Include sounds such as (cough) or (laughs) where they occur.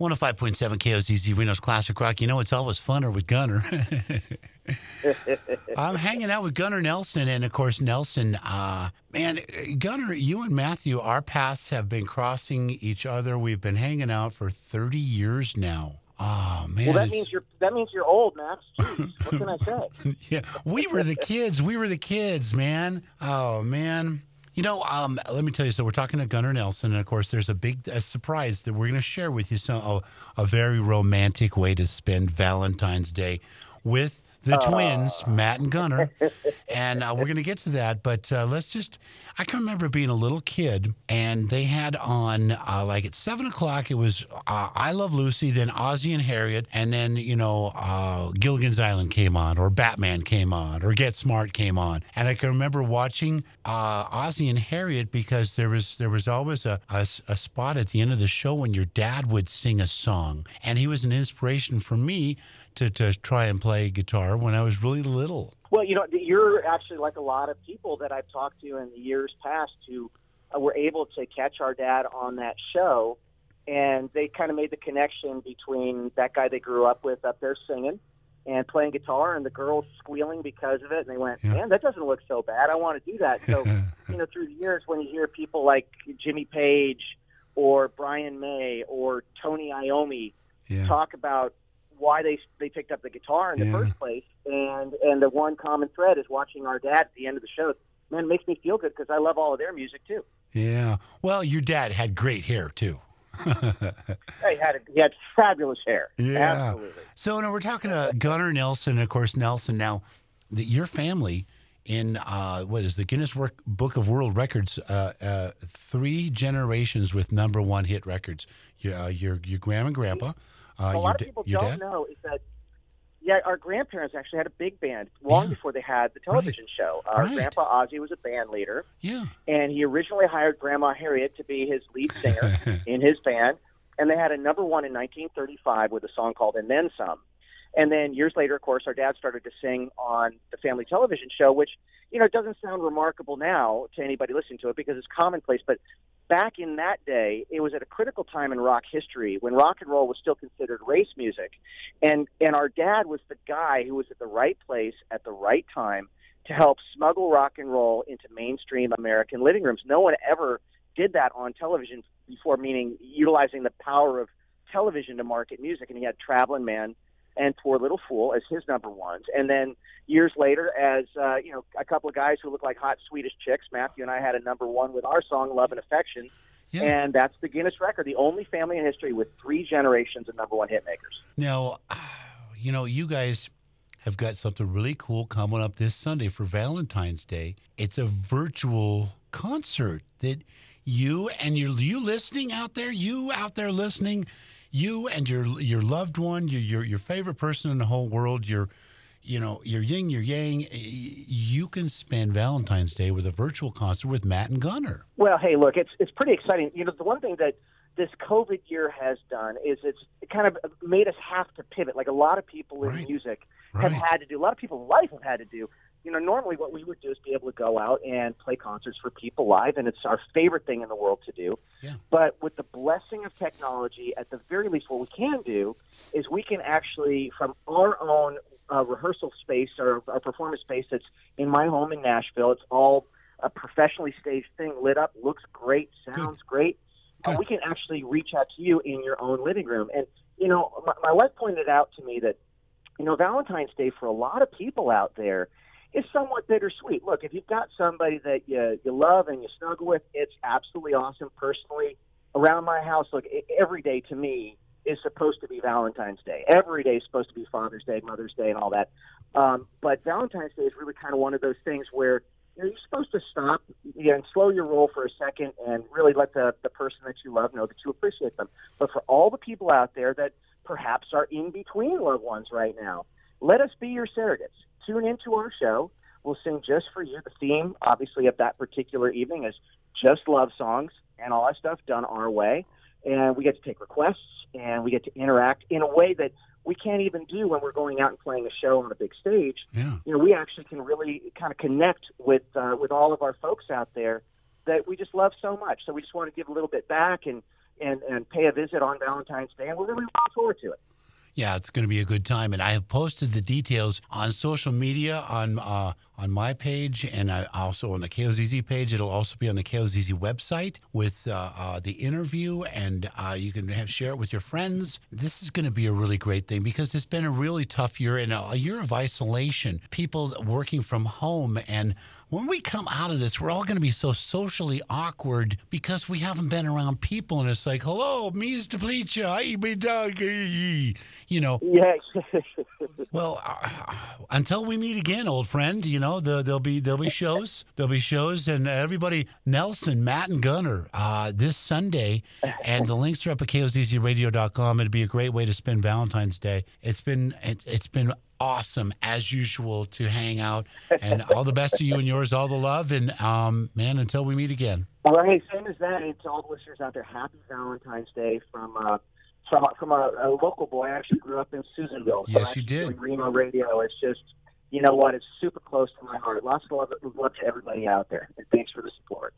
105.7 KOZZ Reno's Classic Rock. You know, it's always funner with Gunnar. (laughs) I'm hanging out with Gunnar Nelson. And of course, Nelson, uh, man, Gunnar, you and Matthew, our paths have been crossing each other. We've been hanging out for 30 years now. Oh man! Well, that it's- means you're that means you're old, Max. Jeez, what can I say? (laughs) yeah, we were the kids. We were the kids, man. Oh man. You know, um, let me tell you. So we're talking to Gunnar Nelson, and of course, there's a big a surprise that we're going to share with you. So a, a very romantic way to spend Valentine's Day with the twins, Matt and Gunnar, (laughs) and uh, we're going to get to that. But uh, let's just. I can remember being a little kid, and they had on uh, like at seven o'clock. It was uh, I Love Lucy, then Ozzie and Harriet, and then you know uh, Gilligan's Island came on, or Batman came on, or Get Smart came on, and I can remember watching uh, Ozzie and Harriet because there was there was always a a spot at the end of the show when your dad would sing a song, and he was an inspiration for me to to try and play guitar when I was really little. Well, you know, you're actually like a lot of people that I've talked to in the years past who uh, were able to catch our dad on that show, and they kind of made the connection between that guy they grew up with up there singing and playing guitar, and the girls squealing because of it, and they went, Yeah. "Man, that doesn't look so bad. I want to do that." So, (laughs) you know, through the years, when you hear people like Jimmy Page or Brian May or Tony Iommi Yeah. talk about why they they picked up the guitar in the first place, and and the one common thread is watching our dad at the end of the show. Man, it makes me feel good because I love all of their music too. Yeah. Well, your dad had great hair too. (laughs) He had a, he had fabulous hair. Yeah. Absolutely. So now we're talking to Gunnar Nelson, of course, Nelson. Now, the, your family in uh, what is the Guinness Work Book of World Records? Uh, uh, three generations with number one hit records. Your uh, your your grandma and grandpa. Uh, a lot of people don't dad. know is that yeah, our grandparents actually had a big band long Yeah. before they had the television show. Our Right. grandpa Ozzie was a band leader, Yeah. and he originally hired Grandma Harriet to be his lead singer (laughs) in his band. And they had a number one in 1935 with a song called "And Then Some." And then years later, of course, our dad started to sing on the family television show, which you know doesn't sound remarkable now to anybody listening to it because it's commonplace. But back in that day, it was at a critical time in rock history when rock and roll was still considered race music, and and our dad was the guy who was at the right place at the right time to help smuggle rock and roll into mainstream American living rooms. No one ever did that on television before, meaning utilizing the power of television to market music. And he had Traveling Man and Poor Little Fool as his number ones. And then years later, as uh, you know, a couple of guys who look like hot Swedish chicks, Matthew and I had a number one with our song "Love and Affection." Yeah. And that's the Guinness record, the only family in history with three generations of number one hit makers. Now, (sighs) you know, you guys have got something really cool coming up this Sunday for Valentine's Day. It's a virtual concert that you and your you listening out there, you out there listening, you and your your loved one, your your, your favorite person in the whole world, your you know, your yin, your yang, you can spend Valentine's Day with a virtual concert with Matt and Gunnar. Well, hey, look, it's it's pretty exciting. You know, the one thing that this COVID year has done is it's kind of made us have to pivot. Like a lot of people in Right. music have Right. had to do. A lot of people in life have had to do. You know, normally what we would do is be able to go out and play concerts for people live, and it's our favorite thing in the world to do. Yeah. But with the blessing of technology, at the very least, what we can do is we can actually, from our own uh, rehearsal space or our performance space that's in my home in Nashville, it's all a professionally staged thing, lit up, looks great, sounds great. Uh, we can actually reach out to you in your own living room. And, you know, my, my wife pointed out to me that, you know, Valentine's Day for a lot of people out there is somewhat bittersweet. Look, if you've got somebody that you, you love and you snuggle with, it's absolutely awesome. Personally, around my house, look, every day to me is supposed to be Valentine's Day. Every day is supposed to be Father's Day, Mother's Day, and all that. Um, but Valentine's Day is really kind of one of those things where you know, you're supposed to stop you know, and slow your roll for a second and really let the, the person that you love know that you appreciate them. But for all the people out there that perhaps are in between loved ones right now, let us be your surrogates. Tune into our show. We'll sing just for you. The theme, obviously, of that particular evening is just love songs and all that stuff done our way. And we get to take requests and we get to interact in a way that we can't even do when we're going out and playing a show on a big stage Yeah. you know, we actually can really kind of connect with uh, with all of our folks out there that we just love so much. So we just want to give a little bit back and and, and pay a visit on Valentine's Day, and we're really looking forward to it. Yeah, it's going to be a good time, and I have posted the details on social media on uh, on my page, and I also on the KOZZ page. It'll also be on the KOZZ website with uh, uh, the interview, and uh, you can have share it with your friends. This is going to be a really great thing because it's been a really tough year and a year of isolation. People working from home, and when we come out of this, we're all going to be so socially awkward because we haven't been around people, and it's like, "Hello, me is the bleacher, I me dog," you know. Yeah. (laughs) Well, uh, until we meet again, old friend, you know the, there'll be there'll be shows, (laughs) there'll be shows, and everybody, Nelson, Matt, and Gunnar, uh, this Sunday, and the links are up at kozzradio.com. It'd be a great way to spend Valentine's Day. It's been it, it's been awesome as usual to hang out, and all the best to you and yours, all the love, and um, man, until we meet again. Well, hey, same as that. And to all the listeners out there, happy Valentine's Day from uh, from from a, a local boy. I actually grew up in Susanville. So Yes, you did. Reno Radio. It's just, you know what? It's super close to my heart. Lots of love, love to everybody out there. And thanks for the support.